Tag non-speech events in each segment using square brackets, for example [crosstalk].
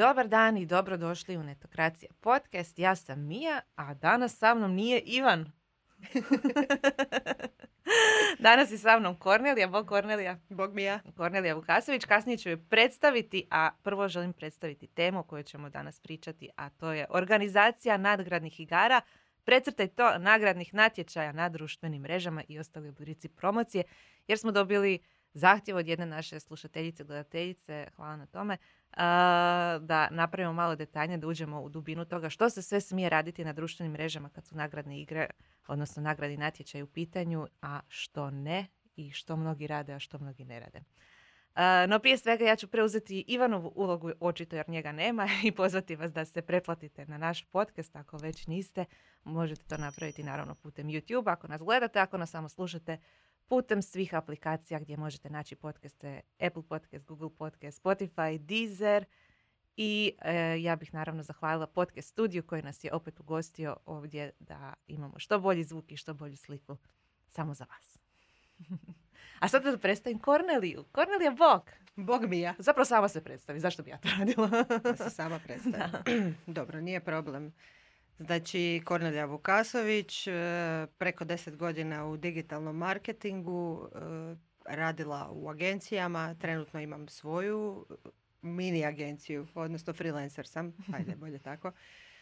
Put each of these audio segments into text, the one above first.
Dobar dan i dobrodošli u Netokracija podcast. Ja sam Mija, a danas sa mnom nije Ivan. [laughs] danas je sa mnom Kornelija. Bog Kornelija. Bog Mija. Kornelija Vukasović. Kasnije ću je predstaviti, a prvo želim predstaviti temu o kojoj ćemo danas pričati, a to je organizacija nadgradnih igara, precrtaj to nagradnih natječaja na društvenim mrežama i ostali oblici promocije, jer smo dobili zahtjev od jedne naše slušateljice, gledateljice, hvala na tome, da napravimo malo detaljnije, da uđemo u dubinu toga što se sve smije raditi na društvenim mrežama kad su nagradne igre, odnosno nagradni natječaj u pitanju, a što ne i što mnogi rade, a što mnogi ne rade. No prije svega ja ću preuzeti Ivanovu ulogu očito jer njega nema [laughs] i pozvati vas da se pretplatite na naš podcast ako već niste. Možete to napraviti naravno putem YouTube ako nas gledate, ako nas samo slušate putem svih aplikacija gdje možete naći podcaste Apple Podcast, Google Podcast, Spotify, Deezer i e, ja bih naravno zahvalila podcast studiju koji nas je opet ugostio ovdje da imamo što bolji zvuk i što bolju sliku samo za vas. [laughs] A sad da predstavim Korneliju. Kornelija Bog. Bog mi ja. Zapravo sama se predstavi. Zašto bi ja to radila? da se sama [laughs] predstavi. [clears throat] Dobro, nije problem. Znači, Kornelija Vukasović, e, preko deset godina u digitalnom marketingu, e, radila u agencijama, trenutno imam svoju mini agenciju, odnosno freelancer sam, [laughs] ajde bolje tako.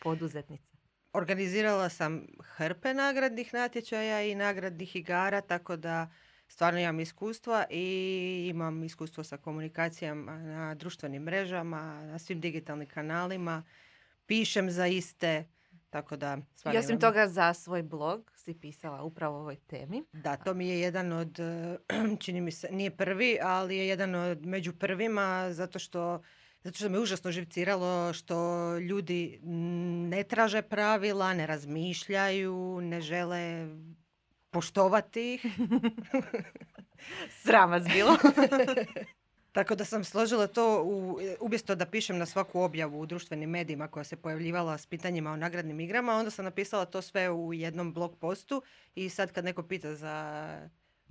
Poduzetnica. Organizirala sam hrpe nagradnih natječaja i nagradnih igara, tako da stvarno imam iskustva i imam iskustvo sa komunikacijama na društvenim mrežama, na svim digitalnim kanalima. Pišem za iste, tako da... I osim toga za svoj blog si pisala upravo o ovoj temi. Da, to mi je jedan od, [clears throat] čini mi se, nije prvi, ali je jedan od među prvima zato što zato što me užasno živciralo što ljudi ne traže pravila, ne razmišljaju, ne žele poštovati ih. [laughs] Sram vas bilo. [laughs] Tako da sam složila to, u, umjesto da pišem na svaku objavu u društvenim medijima koja se pojavljivala s pitanjima o nagradnim igrama, onda sam napisala to sve u jednom blog postu i sad kad neko pita za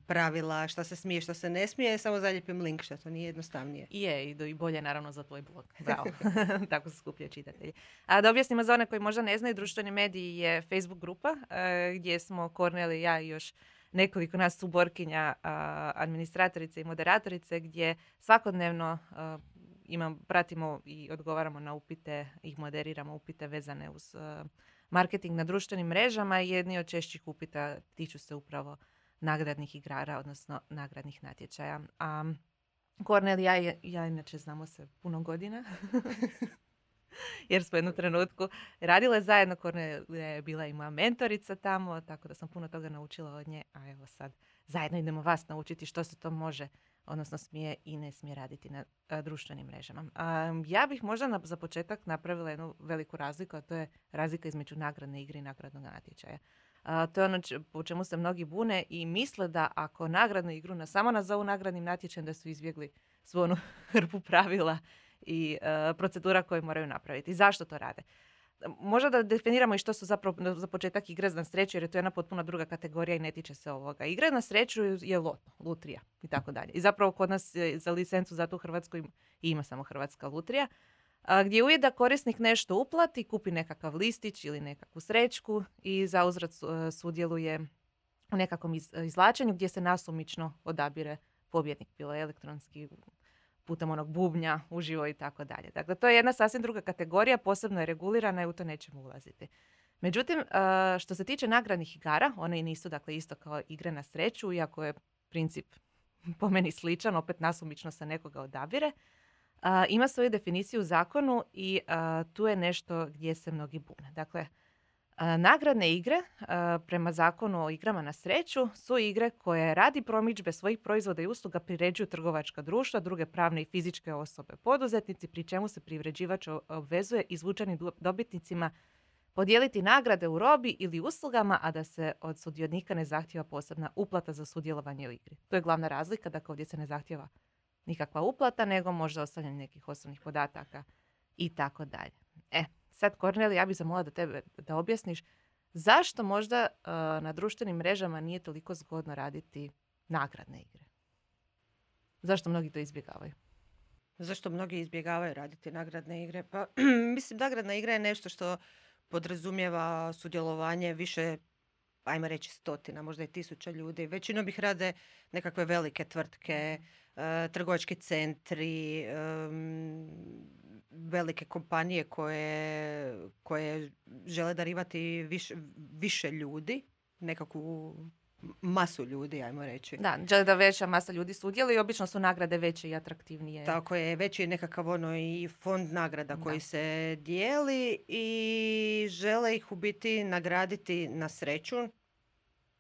pravila, šta se smije, šta se ne smije, samo zaljepim link, što to nije jednostavnije. I je, i bolje naravno za tvoj blog. [laughs] Bravo. [laughs] Tako se skupljaju čitatelji. A da objasnimo za one koji možda ne znaju, društveni mediji je Facebook grupa e, gdje smo Korneli i ja i još nekoliko nas suborkinja, administratorice i moderatorice gdje svakodnevno imam, pratimo i odgovaramo na upite, ih moderiramo upite vezane uz marketing na društvenim mrežama i jedni od češćih upita tiču se upravo nagradnih igrara, odnosno nagradnih natječaja. A Kornel ja, ja inače znamo se puno godina. [laughs] jer smo jednu trenutku radile zajedno. Kornelija je bila i moja mentorica tamo, tako da sam puno toga naučila od nje. A evo sad zajedno idemo vas naučiti što se to može, odnosno smije i ne smije raditi na društvenim mrežama. ja bih možda na, za početak napravila jednu veliku razliku, a to je razlika između nagradne igre i nagradnog natječaja. to je ono po čemu se mnogi bune i misle da ako nagradnu igru na samo nazovu nagradnim natječajem da su izbjegli svu onu [laughs] hrpu pravila i e, procedura koje moraju napraviti. Zašto to rade? Možda da definiramo i što su zapravo za početak igre na sreću, jer je to jedna potpuno druga kategorija i ne tiče se ovoga. Igre na sreću je loto, lutrija i tako dalje. I zapravo kod nas za licencu za tu Hrvatsku ima samo Hrvatska lutrija, gdje uvijek da korisnik nešto uplati, kupi nekakav listić ili nekakvu srećku i za uzrat e, sudjeluje u nekakvom izlačenju gdje se nasumično odabire pobjednik, bilo elektronski, putem onog bubnja uživo i tako dalje. Dakle, to je jedna sasvim druga kategorija, posebno je regulirana i u to nećemo ulaziti. Međutim, što se tiče nagradnih igara, one nisu dakle isto kao igre na sreću, iako je princip [laughs] po meni sličan, opet nasumično se nekoga odabire, ima svoju definiciju u zakonu i tu je nešto gdje se mnogi bune. Dakle, Nagradne igre prema zakonu o igrama na sreću su igre koje radi promičbe svojih proizvoda i usluga priređuju trgovačka društva, druge pravne i fizičke osobe poduzetnici, pri čemu se privređivač obvezuje izvučenim dobitnicima podijeliti nagrade u robi ili uslugama, a da se od sudionika ne zahtjeva posebna uplata za sudjelovanje u igri. To je glavna razlika, dakle ovdje se ne zahtjeva nikakva uplata, nego možda ostavljanje nekih osobnih podataka i tako dalje. E, Sad, Kornel, ja bih zamolila da tebe da objasniš zašto možda uh, na društvenim mrežama nije toliko zgodno raditi nagradne igre? Zašto mnogi to izbjegavaju? Zašto mnogi izbjegavaju raditi nagradne igre? Pa [clears throat] mislim, nagradna igra je nešto što podrazumijeva sudjelovanje više, ajmo reći stotina, možda i tisuća ljudi. Većinom ih rade nekakve velike tvrtke, e, trgovački centri, velike kompanije koje, koje žele darivati više, više ljudi, nekakvu masu ljudi, ajmo reći. Da, da veća masa ljudi sudjeluje i obično su nagrade veće i atraktivnije. Tako je, veći je nekakav ono i fond nagrada koji se dijeli i žele ih u biti nagraditi na sreću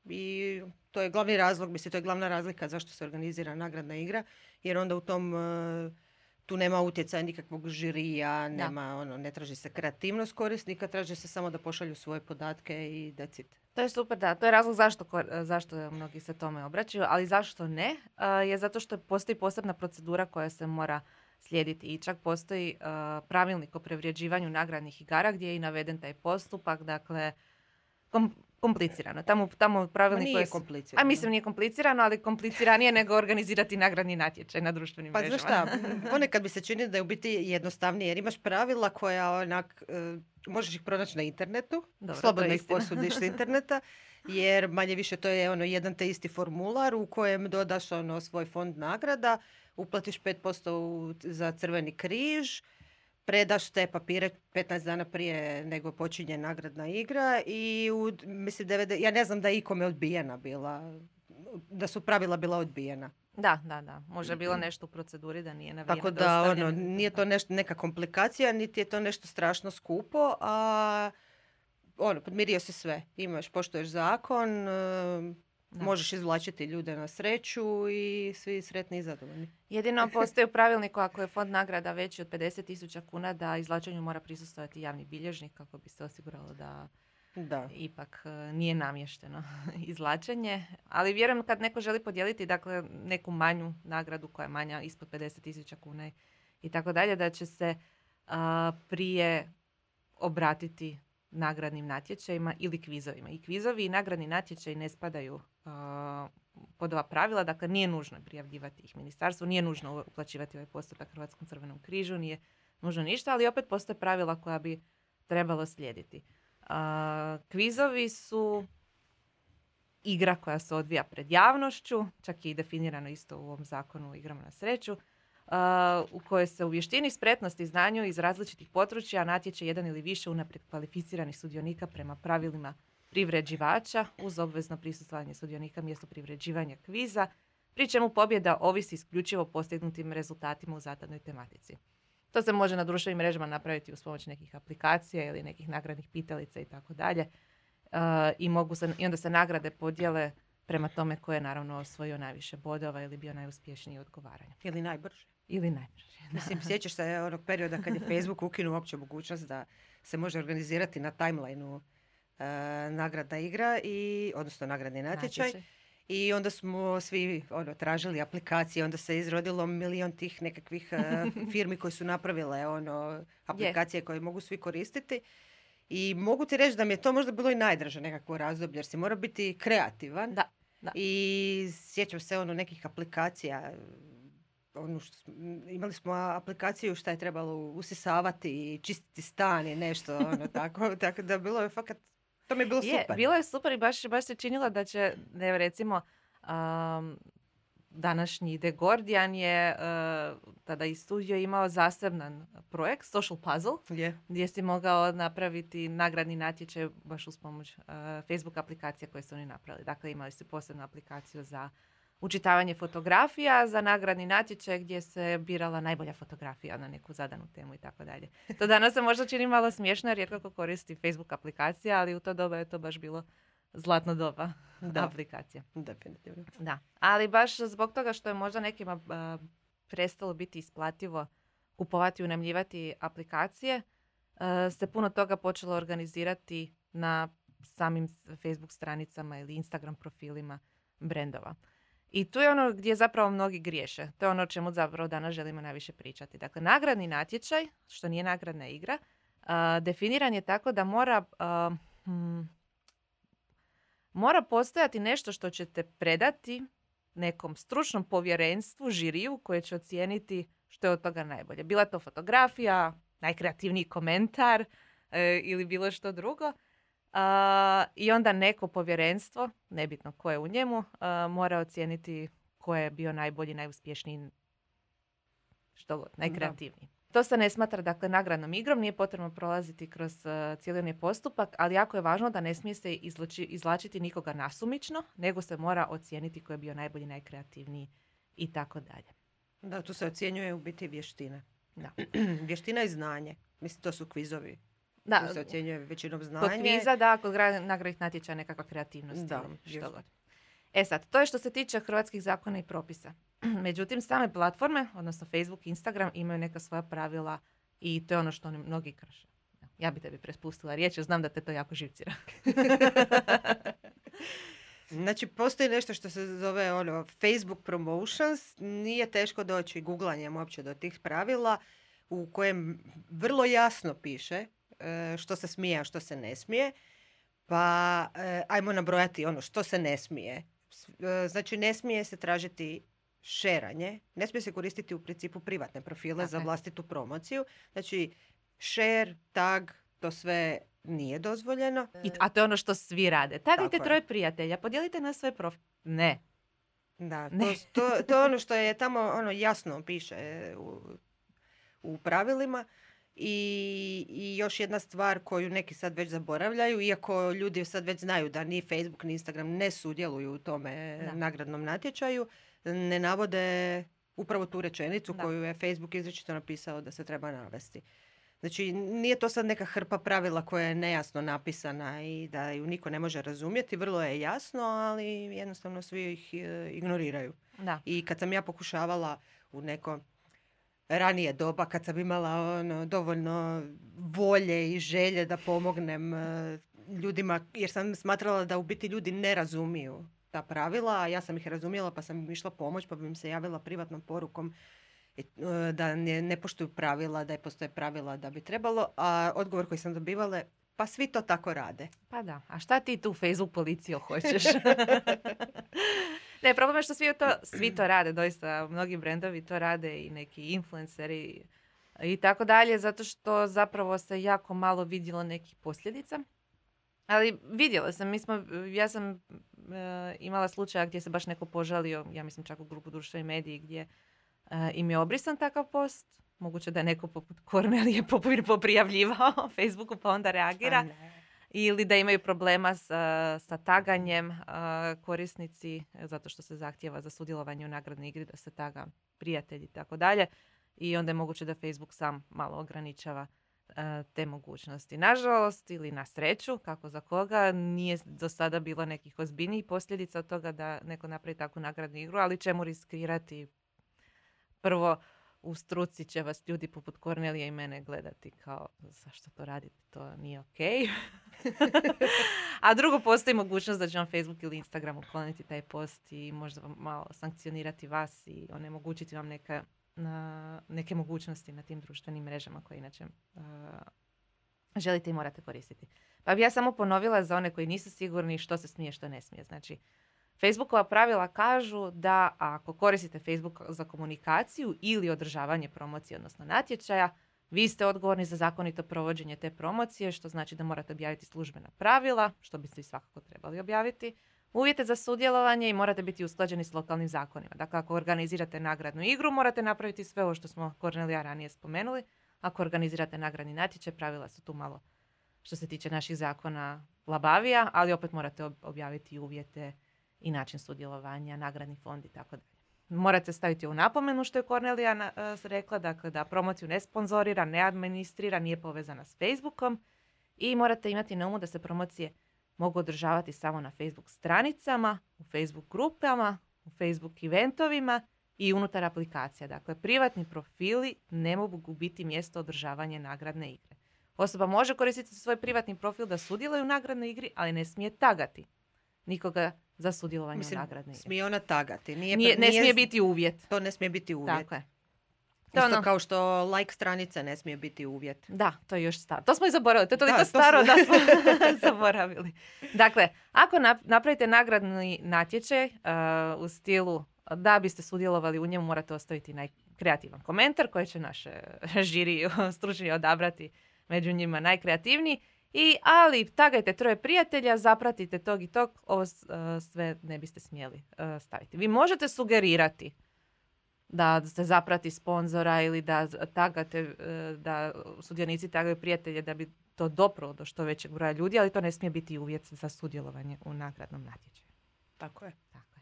i to je glavni razlog, mislim, to je glavna razlika zašto se organizira nagradna igra, jer onda u tom eh, tu nema utjecaja nikakvog žirija, nema, ono, ne traži se kreativnost korisnika, traži se samo da pošalju svoje podatke i decit. To je super, da. To je razlog zašto, zašto mnogi se tome obraćaju, ali zašto ne? Je zato što postoji posebna procedura koja se mora slijediti i čak postoji pravilnik o prevređivanju nagradnih igara gdje je i naveden taj postupak, dakle komplicirano. Tamo, tamo pravilnik nije komplicirano. A mislim nije komplicirano, ali kompliciranije nego organizirati nagradni natječaj na društvenim pa, mrežama. Pa znaš šta, [laughs] ponekad bi se čini da je u biti jednostavnije, jer imaš pravila koja onak, uh, možeš ih pronaći na internetu, Dobro, slobodno ih posudiš s [laughs] interneta, jer manje više to je ono jedan te isti formular u kojem dodaš ono svoj fond nagrada, uplatiš 5% za crveni križ, predaš te papire 15 dana prije nego počinje nagradna igra i u, mislim, ja ne znam da je ikome odbijena bila, da su pravila bila odbijena. Da, da, da. Može bilo nešto u proceduri da nije navijeno. Tako da, ono, nije to nešto, neka komplikacija, niti je to nešto strašno skupo, a ono, podmirio se sve. Imaš, poštuješ zakon, Možeš izvlačiti ljude na sreću i svi sretni i zadovoljni. Jedino postoji u pravilniku ako je fond nagrada veći od 50.000 kuna da izvlačenju mora prisustovati javni bilježnik kako bi se osiguralo da, da. ipak e, nije namješteno [laughs] izvlačenje. Ali vjerujem kad neko želi podijeliti dakle, neku manju nagradu koja je manja ispod 50.000 kuna i tako dalje, da će se prije obratiti nagradnim natječajima ili kvizovima. I kvizovi i nagradni natječaji ne spadaju pod ova pravila, dakle nije nužno prijavljivati ih ministarstvu, nije nužno uplaćivati ovaj postupak Hrvatskom crvenom križu, nije nužno ništa, ali opet postoje pravila koja bi trebalo slijediti. Kvizovi su igra koja se odvija pred javnošću, čak je i definirano isto u ovom zakonu o igrama na sreću, u kojoj se u vještini, spretnosti i znanju iz različitih područja natječe jedan ili više unaprijed kvalificiranih sudionika prema pravilima privređivača uz obvezno prisustvovanje sudionika mjesto privređivanja kviza, pri čemu pobjeda ovisi isključivo postignutim rezultatima u zadanoj tematici. To se može na društvenim mrežama napraviti uz pomoć nekih aplikacija ili nekih nagradnih pitalica i tako dalje. I, mogu se, I onda se nagrade podijele prema tome ko je naravno osvojio najviše bodova ili bio najuspješniji u odgovaranju. Ili najbrže. Ili najbrže. Mislim, sjećaš se onog perioda kad je Facebook ukinuo uopće mogućnost da se može organizirati na timelineu e, nagradna igra i odnosno nagradni natječaj. I onda smo svi ono, tražili aplikacije, onda se izrodilo milion tih nekakvih e, [laughs] firmi koje su napravile ono, aplikacije koje mogu svi koristiti. I mogu ti reći da mi je to možda bilo i najdraže nekakvo razdoblje, jer si mora biti kreativan. Da, I sjećam se ono nekih aplikacija, ono što, imali smo aplikaciju šta je trebalo usisavati i čistiti stan i nešto ono [laughs] tako, tako da bilo je fakat to mi je bilo je, super. Bilo je super i baš, baš se činilo da će, ne, recimo, um, današnji The Guardian je uh, tada i studio imao zaseban projekt Social Puzzle gdje si mogao napraviti nagradni natječaj baš uz pomoć uh, Facebook aplikacije koje su oni napravili. Dakle, imali su posebnu aplikaciju za učitavanje fotografija, za nagradni natječaj gdje se birala najbolja fotografija na neku zadanu temu i tako dalje. To danas se možda čini malo smiješno jer rijetko koristi Facebook aplikacija, ali u to doba je to baš bilo zlatno doba da. [laughs] aplikacija. Definitivno. Da, ali baš zbog toga što je možda nekima prestalo biti isplativo kupovati i unajmljivati aplikacije, se puno toga počelo organizirati na samim Facebook stranicama ili Instagram profilima brendova. I tu je ono gdje zapravo mnogi griješe. To je ono o čemu zapravo danas želimo najviše pričati. Dakle, nagradni natječaj, što nije nagradna igra, definiran je tako da mora hmm, mora postojati nešto što ćete predati nekom stručnom povjerenstvu, žiriju koje će ocijeniti što je od toga najbolje. Bila to fotografija, najkreativniji komentar e, ili bilo što drugo. I onda neko povjerenstvo, nebitno ko je u njemu, mora ocijeniti ko je bio najbolji, najuspješniji, što god, najkreativniji. To se ne smatra dakle nagradnom igrom, nije potrebno prolaziti kroz uh, cijeli postupak, ali jako je važno da ne smije se izlači, izlačiti nikoga nasumično, nego se mora ocijeniti ko je bio najbolji, najkreativniji i tako dalje. Da, tu se ocjenjuje u biti vještina. Da. [clears throat] Vještina i znanje. Mislim, to su kvizovi. Da. Tu se ocjenjuje većinom znanje. Kod kviza, da, kod nagradnih natječaja nekakva kreativnost. Da, što god. E sad, to je što se tiče hrvatskih zakona i propisa. [clears throat] Međutim, same platforme, odnosno Facebook, Instagram, imaju neka svoja pravila i to je ono što oni mnogi krše. Ja bi tebi prespustila riječ, jer znam da te to jako živcira. [laughs] [laughs] Znači, postoji nešto što se zove ono, Facebook promotions. Nije teško doći googlanjem uopće do tih pravila u kojem vrlo jasno piše što se smije, a što se ne smije. Pa e, ajmo nabrojati ono što se ne smije. E, znači, ne smije se tražiti šeranje. Ne smije se koristiti u principu privatne profile za vlastitu promociju. Znači, share, tag, to sve nije dozvoljeno. I, a to je ono što svi rade. Tagajte troje prijatelja, podijelite na svoj profil. Ne. Da, to, to, to je ono što je tamo ono jasno piše u, u pravilima. I, I još jedna stvar koju neki sad već zaboravljaju, iako ljudi sad već znaju da ni Facebook ni Instagram ne sudjeluju u tome nagradnom natječaju, ne navode upravo tu rečenicu koju je Facebook izričito napisao da se treba navesti. Znači, nije to sad neka hrpa pravila koja je nejasno napisana i da ju niko ne može razumjeti. Vrlo je jasno, ali jednostavno svi ih e, ignoriraju. Da. I kad sam ja pokušavala u neko ranije doba, kad sam imala ono, dovoljno volje i želje da pomognem e, ljudima, jer sam smatrala da u biti ljudi ne razumiju ta pravila, a ja sam ih razumjela pa sam im išla pomoć, pa bi im se javila privatnom porukom E, da ne, ne poštuju pravila, da je postoje pravila da bi trebalo, a odgovor koji sam dobivala pa svi to tako rade. Pa da, a šta ti tu Facebook policiju hoćeš? [laughs] ne, problem je što svi to, svi to rade, doista, mnogi brendovi to rade i neki influenceri i tako dalje, zato što zapravo se jako malo vidjelo nekih posljedica. Ali vidjela sam, mi smo, ja sam e, imala slučaja gdje se baš neko požalio, ja mislim čak u grupu društvenih mediji gdje uh, im je obrisan takav post. Moguće da je neko poput Kornelije [laughs] poprijavljivao [laughs] Facebooku pa onda reagira. Ili da imaju problema sa, sa taganjem uh, korisnici zato što se zahtjeva za sudjelovanje u nagradnoj igri da se taga prijatelji i tako dalje. I onda je moguće da Facebook sam malo ograničava te mogućnosti. Nažalost ili na sreću, kako za koga, nije do sada bilo nekih ozbiljnijih posljedica od toga da neko napravi takvu nagradnu igru, ali čemu riskirati prvo u struci će vas ljudi poput Kornelije i mene gledati kao zašto to radite, to nije ok. [laughs] A drugo, postoji mogućnost da će vam Facebook ili Instagram ukloniti taj post i možda vam malo sankcionirati vas i onemogućiti vam neka, na, neke mogućnosti na tim društvenim mrežama koje inače uh, želite i morate koristiti. Pa bi ja samo ponovila za one koji nisu sigurni što se smije, što ne smije. Znači, Facebookova pravila kažu da ako koristite Facebook za komunikaciju ili održavanje promocije, odnosno natječaja, vi ste odgovorni za zakonito provođenje te promocije, što znači da morate objaviti službena pravila, što biste i svakako trebali objaviti, uvjete za sudjelovanje i morate biti usklađeni s lokalnim zakonima. Dakle, ako organizirate nagradnu igru, morate napraviti sve ovo što smo Kornelija ranije spomenuli. Ako organizirate nagradni natječaj, pravila su tu malo što se tiče naših zakona labavija, ali opet morate objaviti uvjete i način sudjelovanja, nagradni fond i tako dalje. Morate staviti u napomenu što je Kornelija uh, rekla, dakle da promociju ne sponzorira, ne administrira, nije povezana s Facebookom i morate imati na umu da se promocije mogu održavati samo na Facebook stranicama, u Facebook grupama, u Facebook eventovima i unutar aplikacija. Dakle, privatni profili ne mogu biti mjesto održavanja nagradne igre. Osoba može koristiti svoj privatni profil da sudjeluje u nagradnoj igri, ali ne smije tagati nikoga za sudjelovanje Mislim, u nagradnoj Smije ona tagati. Nije, nije, ne smije biti uvjet. To ne smije biti uvjet. Tako je. To Isto ono... kao što like stranice ne smije biti uvjet. Da, to je još staro. To smo i zaboravili. To je toliko da, staro da smo [laughs] [laughs] zaboravili. Dakle, ako napravite nagradni natječaj uh, u stilu da biste sudjelovali u njemu morate ostaviti naj, kreativan komentar koji će naše [laughs] žiri stručni odabrati među njima najkreativniji. I, ali tagajte troje prijatelja, zapratite tog i tog, ovo sve ne biste smjeli staviti. Vi možete sugerirati da se zaprati sponzora ili da tagate, e, da sudionici tagaju prijatelje da bi to doprlo do što većeg broja ljudi, ali to ne smije biti uvjet za sudjelovanje u nagradnom natječaju. Tako je. Tako je.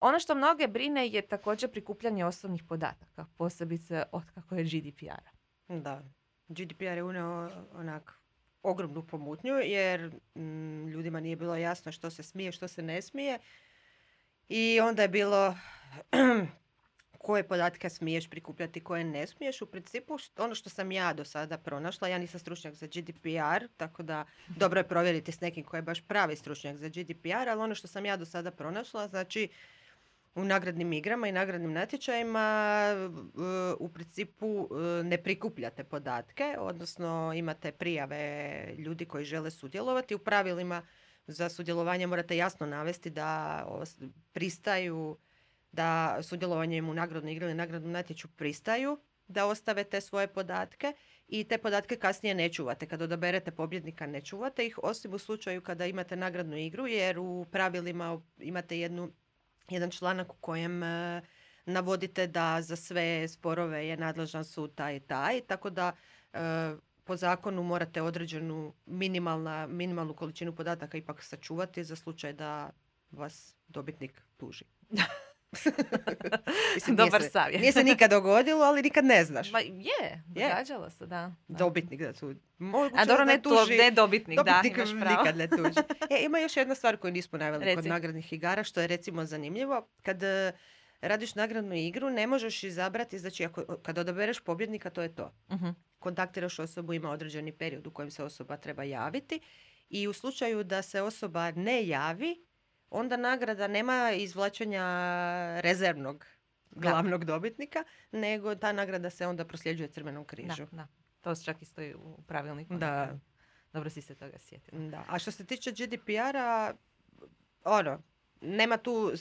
Ono što mnoge brine je također prikupljanje osobnih podataka, posebice od kako je GDPR. Da, GDPR je uneo onak ogromnu pomutnju jer mm, ljudima nije bilo jasno što se smije, što se ne smije. I onda je bilo [clears throat] koje podatke smiješ prikupljati, koje ne smiješ. U principu ono što sam ja do sada pronašla, ja nisam stručnjak za GDPR, tako da [laughs] dobro je provjeriti s nekim koji je baš pravi stručnjak za GDPR, ali ono što sam ja do sada pronašla, znači u nagradnim igrama i nagradnim natječajima u principu e, ne prikupljate podatke, odnosno imate prijave ljudi koji žele sudjelovati. U pravilima za sudjelovanje morate jasno navesti da pristaju da sudjelovanjem u nagradnoj igri ili nagradnom natječu pristaju da ostave te svoje podatke i te podatke kasnije ne čuvate. Kad odaberete pobjednika ne čuvate ih, osim u slučaju kada imate nagradnu igru, jer u pravilima imate jednu, jedan članak u kojem e, navodite da za sve sporove je nadležan sud taj i taj, tako da e, po zakonu morate određenu minimalna, minimalnu količinu podataka ipak sačuvati za slučaj da vas dobitnik tuži. [laughs] [laughs] Mislim, Dobar nije se, savjet. Nije se nikad dogodilo, ali nikad ne znaš. Ma je, događalo se, da. Dobitnik da tu. A dobro, ne, tuži. ne dobitnik, dobitnik da, imaš pravo. nikad ne tuži. [laughs] E, ima još jedna stvar koju nismo naveli kod nagradnih igara, što je recimo zanimljivo. Kad uh, radiš nagradnu igru, ne možeš izabrati, znači ako, kad odabereš pobjednika, to je to. uh Kontaktiraš osobu, ima određeni period u kojem se osoba treba javiti i u slučaju da se osoba ne javi, onda nagrada nema izvlačenja rezervnog glavnog dobitnika, nego ta nagrada se onda prosljeđuje Crvenom križu. Da, da. To čak i stoji u pravilniku. Da. Dobro si se toga sjetila. Da. A što se tiče GDPR-a, ono, nema tu,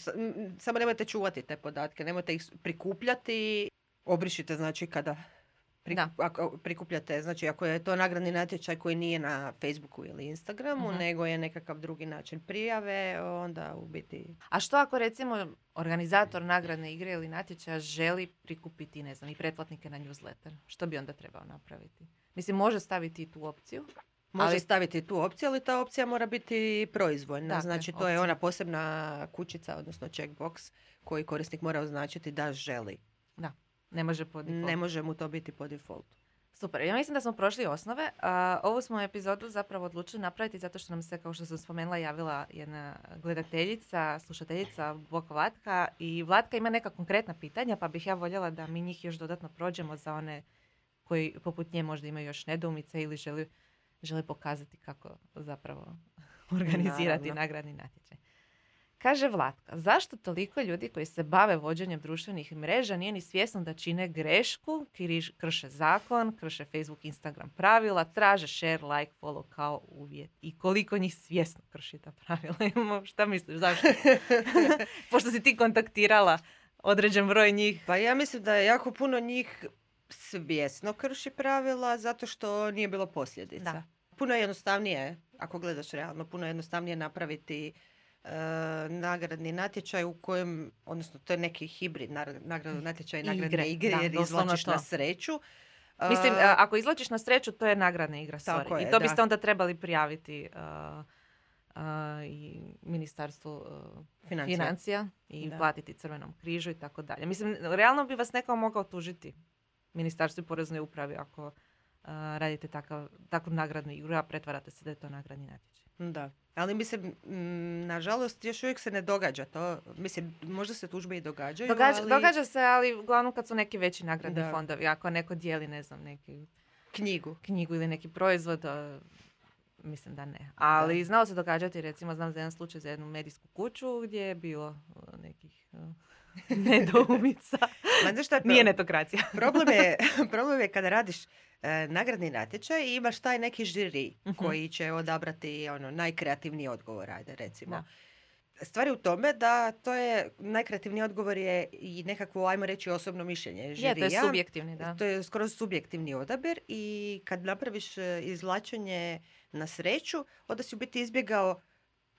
samo nemojte čuvati te podatke, nemojte ih prikupljati, obrišite znači kada ako prikupljate, znači ako je to nagradni natječaj koji nije na Facebooku ili Instagramu, uh nego je nekakav drugi način prijave, onda u biti... A što ako recimo organizator nagradne igre ili natječaja želi prikupiti, ne znam, i pretplatnike na newsletter? Što bi onda trebao napraviti? Mislim, može staviti tu opciju? Može ali... staviti tu opciju, ali ta opcija mora biti proizvoljna. znači, to je ona posebna kućica, odnosno checkbox koji korisnik mora označiti da želi. Ne može po defaultu. Ne može mu to biti po defaultu. Super, ja mislim da smo prošli osnove. Uh, ovu smo epizodu zapravo odlučili napraviti zato što nam se, kao što sam spomenula, javila jedna gledateljica, slušateljica Boka Vlatka i Vlatka ima neka konkretna pitanja, pa bih ja voljela da mi njih još dodatno prođemo za one koji poput nje možda imaju još nedoumice ili žele želi pokazati kako zapravo [laughs] organizirati nagradni natječaj. Kaže Vlatka, zašto toliko ljudi koji se bave vođenjem društvenih mreža nije ni svjesno da čine grešku, krše zakon, krše Facebook, Instagram pravila, traže share, like, follow kao uvjet. I koliko njih svjesno krši ta pravila? [laughs] Šta misliš, zašto? [laughs] Pošto si ti kontaktirala određen broj njih. Pa ja mislim da je jako puno njih svjesno krši pravila zato što nije bilo posljedica. Da. Puno je jednostavnije, ako gledaš realno, puno je jednostavnije napraviti nagradni natječaj u kojem, odnosno to je neki hibrid nagradnog natječaj i nagradne igre, igre jer izvlačiš na sreću. Mislim, uh, ako izvlačiš na sreću, to je nagradna igra, sorry. Je, I to biste onda trebali prijaviti uh, i ministarstvu financija, financija i da. platiti Crvenom križu i tako dalje. Mislim, realno bi vas neko mogao tužiti ministarstvu i poreznoj upravi ako radite takav, takvu nagradnu igru, a pretvarate se da je to nagradni natječaj. Da. Ali mislim, nažalost, još uvijek se ne događa to. Mislim, možda se tužbe i događaju. Događa, ali... događa se, ali uglavnom kad su neki veći nagradni fondovi. Ako neko dijeli, ne znam, neki... Knjigu. Knjigu ili neki proizvod, mislim da ne. Ali da. znao se događati, recimo, znam za jedan slučaj za jednu medijsku kuću gdje je bilo nekih [laughs] nedoumica. je Nije netokracija. [laughs] problem, je, [laughs] problem je kada radiš e, nagradni natječaj i imaš taj neki žiri uh koji će odabrati ono najkreativniji odgovor, ajde recimo. stvar je u tome da to je, najkreativniji odgovor je i nekakvo, ajmo reći, osobno mišljenje Je, to je žirija. subjektivni, da. To je skoro subjektivni odabir i kad napraviš e, izvlačenje na sreću, onda si u biti izbjegao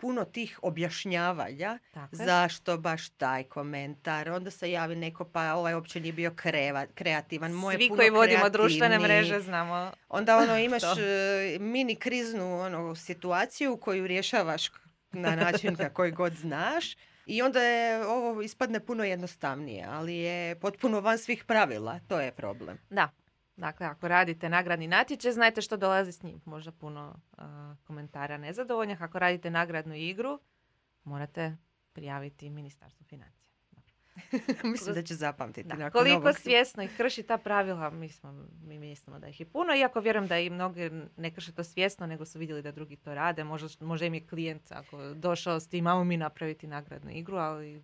puno tih objašnjavanja Tako zašto baš taj komentar. Onda se javi neko pa ovaj uopće nije bio kreva, kreativan. Moj je Svi puno koji vodimo društvene mreže znamo. Onda ono [laughs] imaš e, mini kriznu ono, situaciju koju rješavaš na način na koji god znaš. I onda je ovo ispadne puno jednostavnije, ali je potpuno van svih pravila. To je problem. Da. Dakle, ako radite nagradni natječaj, znajte što dolazi s njim. Možda puno a, komentara nezadovoljnih. Ako radite nagradnu igru, morate prijaviti Ministarstvu financija. [laughs] Mislim da će zapamtiti. Da. nakon Koliko ovog. svjesno ih krši ta pravila, mi, smo, mi mislimo da ih je puno, iako vjerujem da i mnogi ne krše to svjesno, nego su vidjeli da drugi to rade. Možda, možda im je klijent ako došao s tim, ajmo mi napraviti nagradnu igru, ali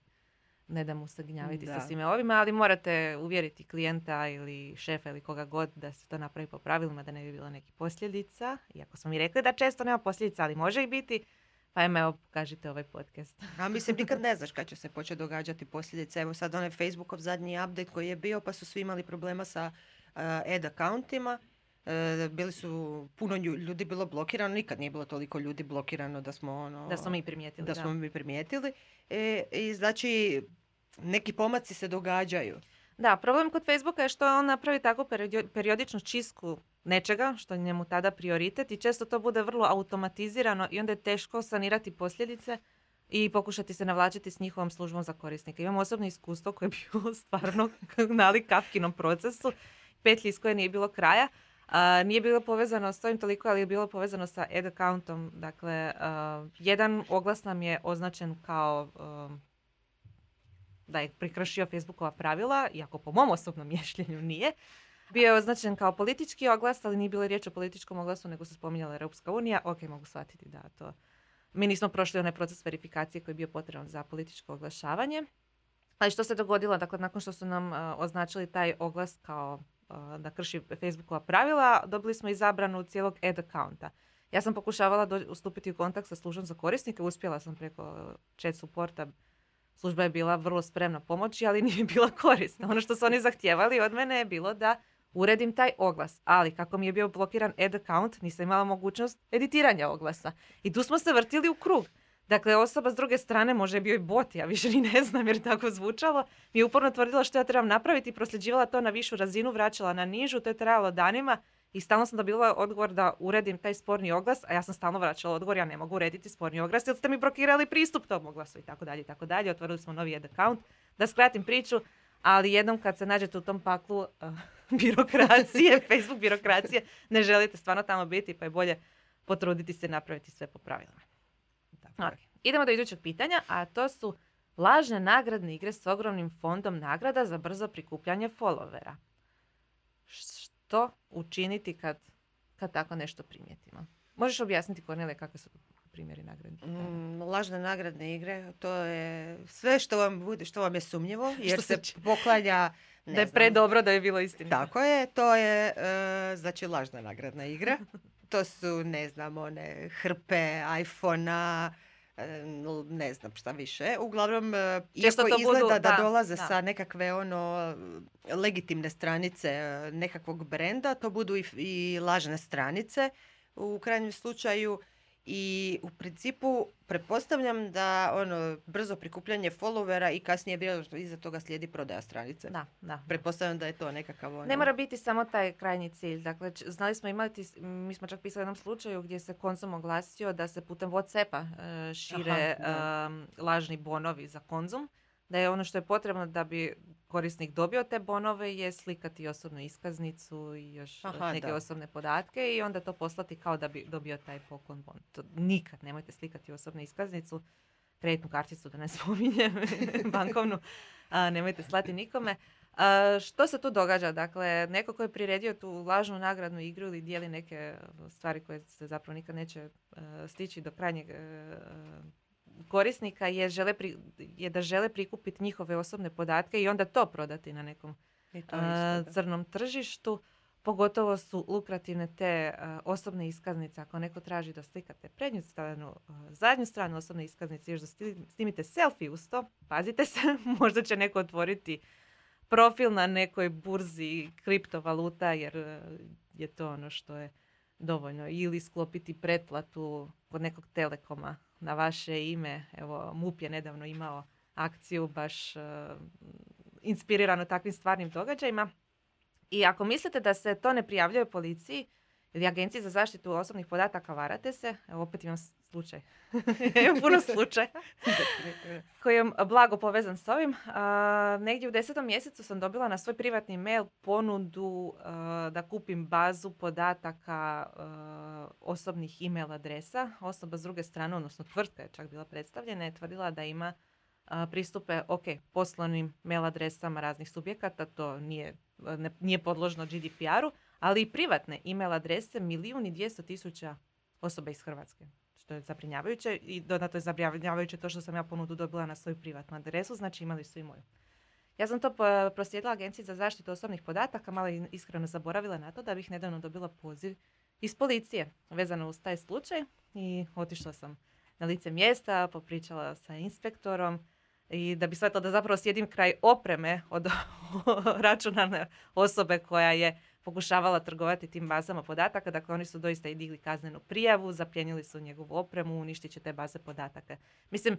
ne da mu se gnjaviti Da. sa svime ovime, ali morate uvjeriti klijenta ili šefa ili koga god da se to napravi po pravilima, da ne bi bilo nekih posljedica. Iako smo mi rekli da često nema posljedica, ali može ih biti. Pa ajme, evo, pokažite ovaj podcast. A mislim, nikad ne znaš kad će se početi događati posljedice. Evo sad onaj Facebookov zadnji update koji je bio, pa su svi imali problema sa uh, ad accountima. E, bili su, puno ljudi bilo blokirano, nikad nije bilo toliko ljudi blokirano da smo ono... Da smo mi primijetili. da da. smo mi primijetili. E, I znači, neki pomaci se događaju. Da, problem kod Facebooka je što on napravi takvu periodio- periodičnu čistku nečega, što je njemu tada prioritet i često to bude vrlo automatizirano i onda je teško sanirati posljedice i pokušati se navlačiti s njihovom službom za korisnike. Imam osobno iskustvo koje je bilo [laughs] stvarno [laughs] nalik Kafkinom procesu, petlji iz koje nije bilo kraja. Nije bilo povezano s ovim toliko, ali je bilo povezano sa ad accountom. Dakle, jedan oglas nam je označen kao da je prekršio Facebookova pravila, iako po mom osobnom [laughs] mišljenju nije. Bio je označen kao politički oglas, ali nije bilo riječ o političkom oglasu, nego se spominjala Europska unija. Ok, mogu shvatiti da to... Mi nismo prošli onaj proces verifikacije koji je bio potreban za političko oglašavanje. Ali što se dogodilo? Dakle, nakon što su nam označili taj oglas kao da krši Facebookova pravila, dobili smo i zabranu cijelog ad accounta. Ja sam pokušavala do, ustupiti u kontakt sa službom za korisnike, uspjela sam preko chat supporta služba je bila vrlo spremna pomoći, ali [laughs] nije bila korisna. Ono što su oni zahtijevali od mene je bilo da uredim taj oglas. Ali kako mi je bio blokiran ad account, nisam imala mogućnost editiranja oglasa. I tu smo se vrtili u krug. Dakle, osoba s druge strane, može je bio i bot, ja više ni ne znam jer je tako zvučalo, mi je uporno tvrdila što ja trebam napraviti i prosljeđivala to na višu razinu, vraćala na nižu, to je trajalo danima i stalno sam dobila odgovor da uredim taj sporni oglas, a ja sam stalno vraćala odgovor, ja ne mogu urediti sporni oglas jer ste mi blokirali pristup tom oglasu i tako dalje i tako dalje. Otvorili smo novi ad account. Da skratim priču, ali jednom kad se nađete u tom paklu uh, [laughs] birokracije, [laughs] Facebook birokracije, ne želite stvarno tamo biti, pa je bolje potruditi se i napraviti sve po pravilima. Tako je. Ok. Idemo do idućeg pitanja, a to su lažne nagradne igre s ogromnim fondom nagrada za brzo prikupljanje followera. Što učiniti kad, kad tako nešto primijetimo? Možeš objasniti, Kornele, kakve su primjeri nagradnih igara? Mm, lažne nagradne igre, to je sve što vam bude, što vam je sumnjivo, [laughs] jer se poklanja [laughs] ne da je znam, predobro da je bilo istinito. Tako je, to je e, znači lažna nagradna igra. [laughs] To su, ne znam, one hrpe, iPhone-a, e, ne znam šta više. Uglavnom, e, Često iako to budu- izgleda da, da, dolaze da. sa nekakve ono legitimne stranice e, nekakvog brenda, to budu i, i lažne stranice u krajnjem slučaju i u principu pretpostavljam da ono brzo prikupljanje followera i kasnije vjerojatno iza toga slijedi prodaja stranice. Da, da. Pretpostavljam da je to nekakav ono... Ne mora biti samo taj krajnji cilj. Dakle, znali smo imati, mi smo čak pisali u jednom slučaju gdje se Konzum oglasio da se putem Whatsappa e, šire Aha, em, lažni bonovi za Konzum. Da je ono što je potrebno da bi korisnik dobio te bonove je slikati osobnu iskaznicu i još e, Aha, neke da. osobne podatke i onda to poslati kao da bi dobio taj poklon bon. To nikad nemojte slikati osobnu iskaznicu, kreditnu karticu da ne [laughs] spominjem, [laughs] bankovnu, a, nemojte slati nikome. A, što se tu događa? Dakle, neko ko je priredio tu lažnu nagradnu igru ili dijeli neke stvari koje se zapravo nikad neće e, stići do krajnjeg e, korisnika je, žele pri- je da žele prikupiti njihove osobne podatke i onda to prodati na nekom I to a, crnom tržištu. Pogotovo su lukrativne te osobne iskaznice. Ako neko traži da slikate prednju stranu, zadnju stranu osobne iskaznice, još da snimite selfie uz to, pazite se, [laughs] možda će neko otvoriti profil na nekoj burzi kriptovaluta jer je to ono što je dovoljno. Ili sklopiti pretplatu kod nekog telekoma na vaše ime. Evo, MUP je nedavno imao akciju baš uh, inspirirano takvim stvarnim događajima. I ako mislite da se to ne prijavljuje policiji ili agenciji za zaštitu osobnih podataka, varate se. Evo opet imam slučaj. [laughs] imam puno slučaja koji je blago povezan s ovim. negdje u desetom mjesecu sam dobila na svoj privatni mail ponudu da kupim bazu podataka osobnih email adresa. Osoba s druge strane, odnosno tvrtka je čak bila predstavljena, je tvrdila da ima pristupe ok, poslovnim mail adresama raznih subjekata, to nije, nije podložno GDPR-u, ali i privatne email adrese milijun i dvijesto tisuća osoba iz Hrvatske. Što je zabrinjavajuće i dodatno je zabrinjavajuće to što sam ja ponudu dobila na svoju privatnu adresu, znači imali su i moju. Ja sam to proslijedila Agenciji za zaštitu osobnih podataka, malo iskreno zaboravila na to da bih nedavno dobila poziv iz policije vezano uz taj slučaj i otišla sam na lice mjesta, popričala sa inspektorom, i da bi shvatila da zapravo sjedim kraj opreme od [laughs] računalne osobe koja je pokušavala trgovati tim bazama podataka. Dakle, oni su doista i digli kaznenu prijavu, zapljenili su njegovu opremu, uništit će te baze podataka. Mislim,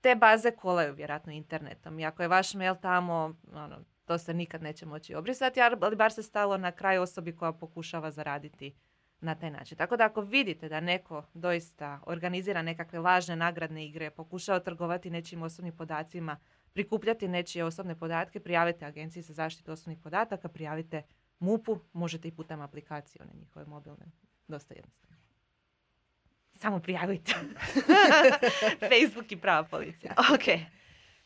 te baze kolaju vjerojatno internetom i ako je vaš mail tamo, ono, to se nikad neće moći obrisati, ali bar se stalo na kraj osobi koja pokušava zaraditi na taj način. Tako da ako vidite da neko doista organizira nekakve lažne nagradne igre, pokušava trgovati nečim osobnim podacima, prikupljati nečije osobne podatke, prijavite Agenciji za zaštitu osobnih podataka, prijavite MUP-u, možete i putem aplikacije, one njihove mobilne, dosta jednostavno. Samo prijavite. [laughs] Facebook i prava policija. [laughs] Ok.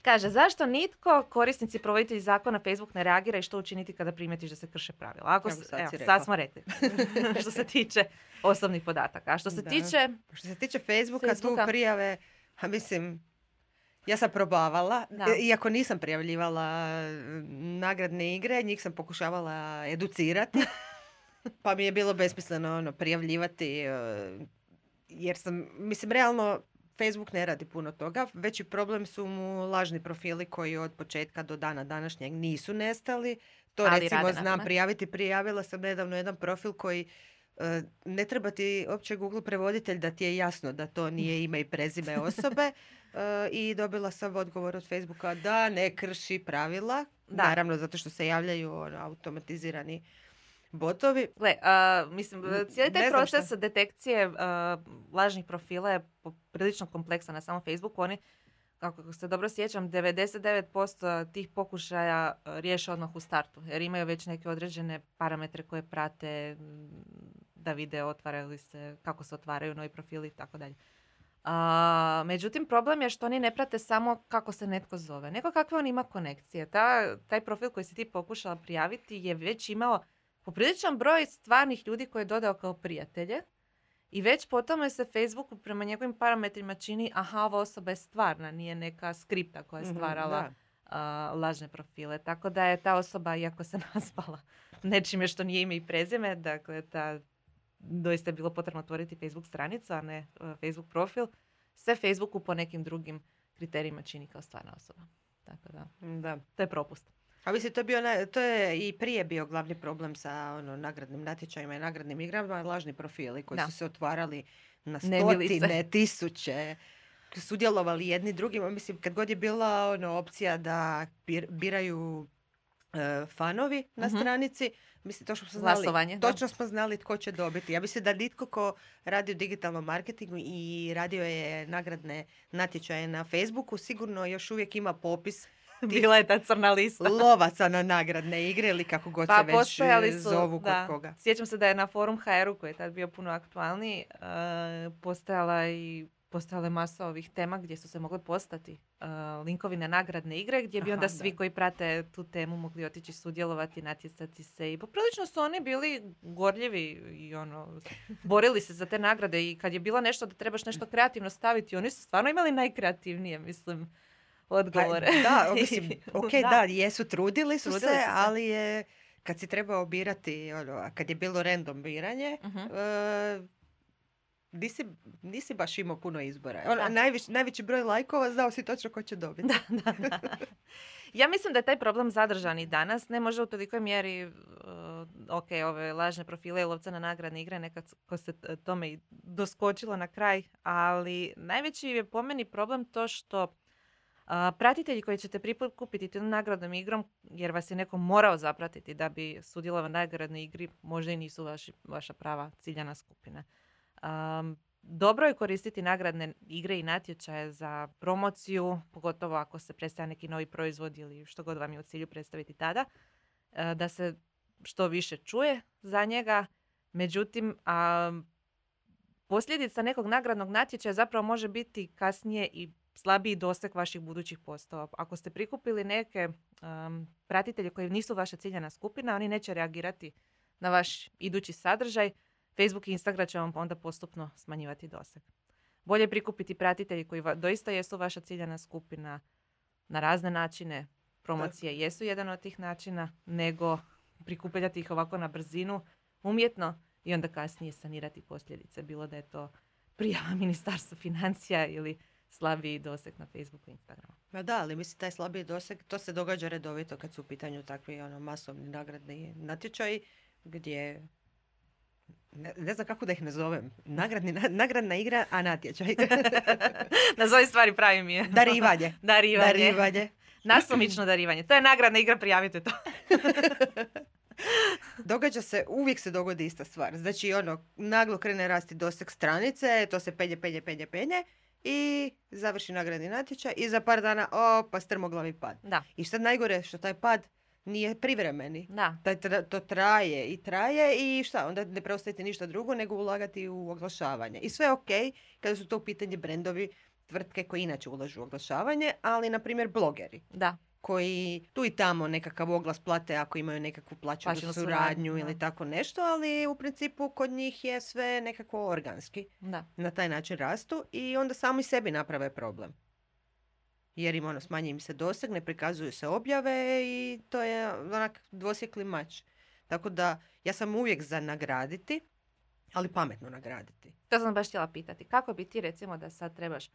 Kaže, zašto nitko, korisnici provoditelji zakona Facebook ne reagira i što učiniti kada primetiš da se krše pravila? Ako sad, evo, sad smo rekli. [laughs] što se tiče osobnih podataka. A što se tiče... Što se tiče Facebooka, Facebooka tu prijave, a mislim, ja sam probavala, e, iako nisam prijavljivala nagradne igre, njih sam pokušavala educirati, [laughs] pa mi je bilo besmisleno ono, prijavljivati, e, jer sam, mislim, realno Facebook ne radi puno toga. Veći problem su mu lažni profili koji od početka do dana današnjeg nisu nestali. To recimo znam prijaviti. Prijavila sam nedavno jedan profil koji ne treba ti uopće Google prevoditelj da ti je jasno da to nije ime i prezime osobe [laughs] e, i dobila sam odgovor od Facebooka da ne krši pravila. Naravno zato što se javljaju ono, automatizirani botovi. Gle, mislim, cijeli taj proces detekcije lažnih profila je prilično kompleksan na samom Facebooku. Oni, kako se dobro sjećam, 99% tih pokušaja riješe odmah u startu. Jer imaju već neke određene parametre koje prate da vide otvaraju li se, kako se otvaraju novi profili i tako dalje. međutim, problem je što oni ne prate samo kako se netko zove, nego kakve on ima konekcije. Ta, taj profil koji si ti pokušala prijaviti je već imao popriličan broj stvarnih ljudi koje je dodao kao prijatelje i već po tome se Facebooku prema njegovim parametrima čini aha, ova osoba je stvarna, nije neka skripta koja je mhm, stvarala lažne profile. Tako da je ta osoba, iako se [laughs] nazvala nečime što nije ime i prezime, dakle, ta, doista je bilo potrebno otvoriti Facebook stranicu, a ne Facebook profil, se Facebooku po nekim drugim kriterijima čini kao stvarna osoba. Tako da, da. to je propust. A mislim, to je, bio, to je i prije bio glavni problem sa ono, nagradnim natječajima i nagradnim igrama, lažni profili koji su se otvarali na stotine, tisuće sudjelovali jedni drugima. Mislim, kad god je bila ono, opcija da biraju e, fanovi na uh stranici, mislim, to smo znali, točno smo znali tko će dobiti. Ja mislim da nitko ko radi u digitalnom marketingu i radio je nagradne natječaje na Facebooku, sigurno još uvijek ima popis [laughs] Bila je ta crna lista. Lovaca na nagradne igre ili kako god pa, se već e, su, zovu kod koga. Sjećam se da je na forum HR-u koji je tad bio puno aktualniji uh, postojala i postojale masa ovih tema gdje su se mogle postati uh, linkovi na nagradne igre gdje bi onda svi koji prate tu temu mogli otići sudjelovati, natjecati se i poprilično su oni bili gorljivi i ono, borili se za te nagrade i kad je bilo nešto da trebaš nešto kreativno staviti, oni su stvarno imali najkreativnije, mislim odgovore. Pa, da, [laughs] mislim, ok, da. da. jesu, trudili su, se, ali je kad si trebao birati, ono, kad je bilo random biranje, Mhm. e, nisi, nisi baš imao puno izbora. Da. najviš- najveći broj lajkova znao si točno ko će dobiti. Da, da, da. Ja mislim da je taj problem zadržan i danas, ne može u tolikoj mjeri, uh, ok, ove lažne profile i lovca na nagradne igre, nekad ko se t- tome i doskočilo na kraj, ali najveći je po meni problem to što a, pratitelji koji ćete prikupiti tom nagradnom igrom, jer vas je neko morao zapratiti da bi sudjelovao na nagradnoj igri, možda i nisu vaši, vaša prava ciljana skupina. Um, dobro je koristiti nagradne igre i natječaje za promociju, pogotovo ako se predstavlja neki novi proizvod ili što god vam je u cilju predstaviti tada, e, da se što više čuje za njega. Međutim, a, posljedica nekog nagradnog natječaja zapravo može biti kasnije i slabiji doseg vaših budućih postova. Ako ste prikupili neke um, pratitelje koji nisu vaša ciljana skupina, oni neće reagirati na vaš idući sadržaj. Facebook i Instagram će vam onda postupno smanjivati doseg. Bolje prikupiti pratitelji koji va- doista jesu vaša ciljana skupina na razne načine. Promocije jesu jedan od tih načina, nego prikupljati ih ovako na brzinu, umjetno i onda kasnije sanirati posljedice. Bilo da je to prijava [laughs] Ministarstva financija ili slabiji doseg na Facebooku i Instagramu. Ma da, ali mislim taj slabiji doseg, to se događa redovito kad su u pitanju takvi ono, masovni nagradni natječaji gdje ne, ne znam kako da ih nazovem. Nagradni, na- nagradna igra, a natječaj. [laughs] Nazovi stvari pravim je. [laughs] Darivanje. Darivanje. Darivanje. Nasumično darivanje. To je nagradna igra, prijavite to. [laughs] Događa se, uvijek se dogodi ista stvar. Znači, ono, naglo krene rasti doseg stranice, to se penje, penje, penje, penje i završi nagradni natječaj i za par dana, o, pa strmoglavi pad. Da, I što najgore, što taj pad nije privremeni. da. Taj tra- to traje i traje i šta, onda ne preostaje ti ništa drugo nego ulagati u oglašavanje. I sve je ok kada su to u pitanje brendovi, tvrtke koje inače ulažu u oglašavanje, ali na primjer blogeri Da, koji tu i tamo nekakav oglas plate ako imaju nekakvu plaćenu suradnju suradnju, ili tako nešto, ali u principu kod njih je sve nekako organski. da. Na taj način rastu i onda sami sebi naprave problem. Jer im ono, smanji im se doseg, ne prikazuju se objave i to je onak dvosjekli mač. Tako da ja sam uvijek za nagraditi, ali pametno nagraditi. To sam baš htjela pitati. Kako bi ti recimo da sad trebaš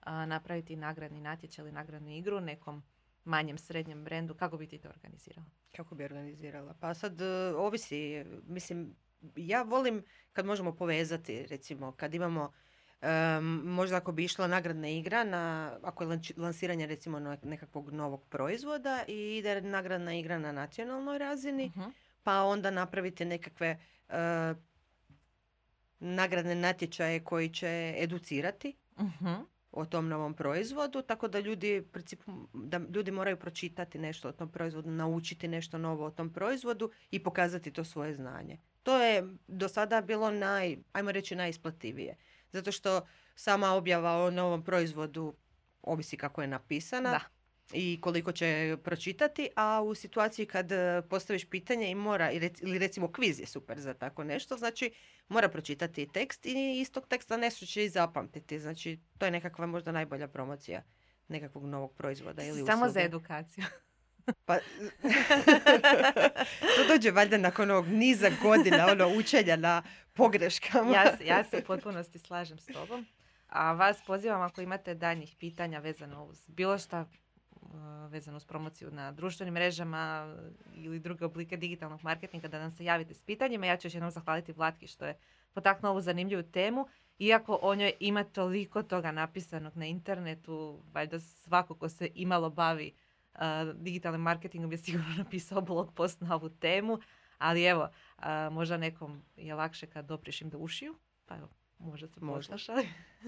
a, napraviti nagradni natječaj ili nagradnu igru nekom manjem, srednjem brendu, kako bi ti to organizirala? Kako bi organizirala? Pa sad e, ovisi, mislim, ja volim kad možemo povezati, recimo, kad imamo em, možda ako bi išla nagradna igra na, ako je lansiranje recimo nekakvog novog proizvoda i ide nagradna igra na nacionalnoj razini, Mhm. pa onda napravite nekakve e, nagradne natječaje koji će educirati Mhm. o tom novom proizvodu, tako da ljudi, principu, da ljudi moraju pročitati nešto o tom proizvodu, naučiti nešto novo o tom proizvodu i pokazati to svoje znanje. To je do sada bilo naj, ajmo reći, najisplativije. Zato što sama objava o novom proizvodu ovisi kako je napisana Da. i koliko će pročitati, a u situaciji kad e, postaviš pitanje i mora, ili recimo kviz je super za tako nešto, znači mora pročitati i tekst i iz tog teksta nešto će i zapamtiti. Znači, to je nekakva možda najbolja promocija nekakvog novog proizvoda ili Samo za edukaciju. Pa, [laughs] to dođe valjda nakon ovog niza godina ono, učenja na pogreškama. ja, ja se u potpunosti slažem s tobom. A vas pozivam ako imate daljnjih pitanja vezano uz bilo šta uh, vezano uz promociju na društvenim mrežama ili druge oblike digitalnog marketinga da nam se javite s pitanjima. Ja ću još jednom zahvaliti Vlatki što je potaknuo ovu zanimljivu temu. Iako o njoj ima toliko toga napisanog na internetu, valjda svako ko se imalo bavi uh, digitalnim marketingom je [laughs] sigurno napisao blog post na ovu temu. Ali evo, a, možda nekom je lakše kad doprišim do ušiju, pa evo, možda se Možda.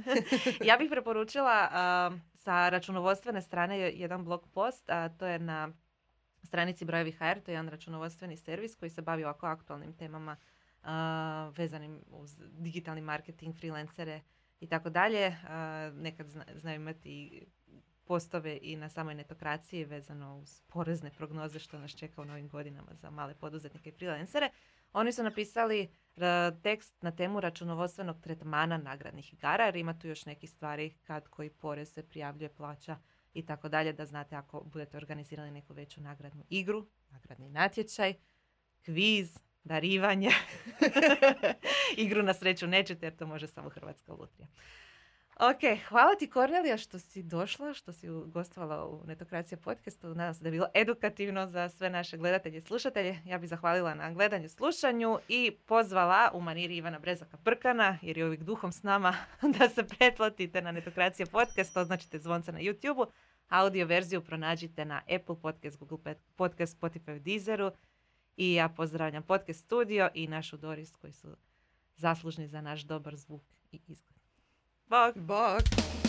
[laughs] ja bih preporučila a, sa računovodstvene strane je- jedan blog post, a to je na stranici Brojevi HR, to je jedan računovodstveni servis koji se bavi ovako aktualnim temama a, vezanim uz digitalni marketing, freelancere i tako dalje. Nekad zna- znaju imati i postove i na samoj netokraciji vezano uz porezne prognoze što nas čeka u novim godinama za male poduzetnike i freelancere. Oni su napisali ra- tekst na temu računovodstvenog tretmana nagradnih igara, jer ima tu još nekih stvari kad koji porez se prijavljuje, plaća i tako dalje, da znate ako budete organizirali neku veću nagradnu igru, nagradni natječaj, kviz, darivanje, [laughs] igru na sreću nećete jer to može samo Hrvatska lutrija. Ok, hvala ti Kornelija što si došla, što si gostovala u Netokracija podcastu. Nadam se da je bilo edukativno za sve naše gledatelje i slušatelje. Ja bih zahvalila na gledanju, slušanju i pozvala u maniri Ivana Brezaka Prkana, jer je uvijek duhom s nama, [laughs] da se pretplatite na Netokracija podcast, označite zvonce na YouTube-u. Audio verziju pronađite na Apple Podcast, Google Podcast, Spotify, Deezeru. I ja pozdravljam Podcast Studio i našu Doris koji su zaslužni za naš dobar zvuk i izgled. Bog. Bog.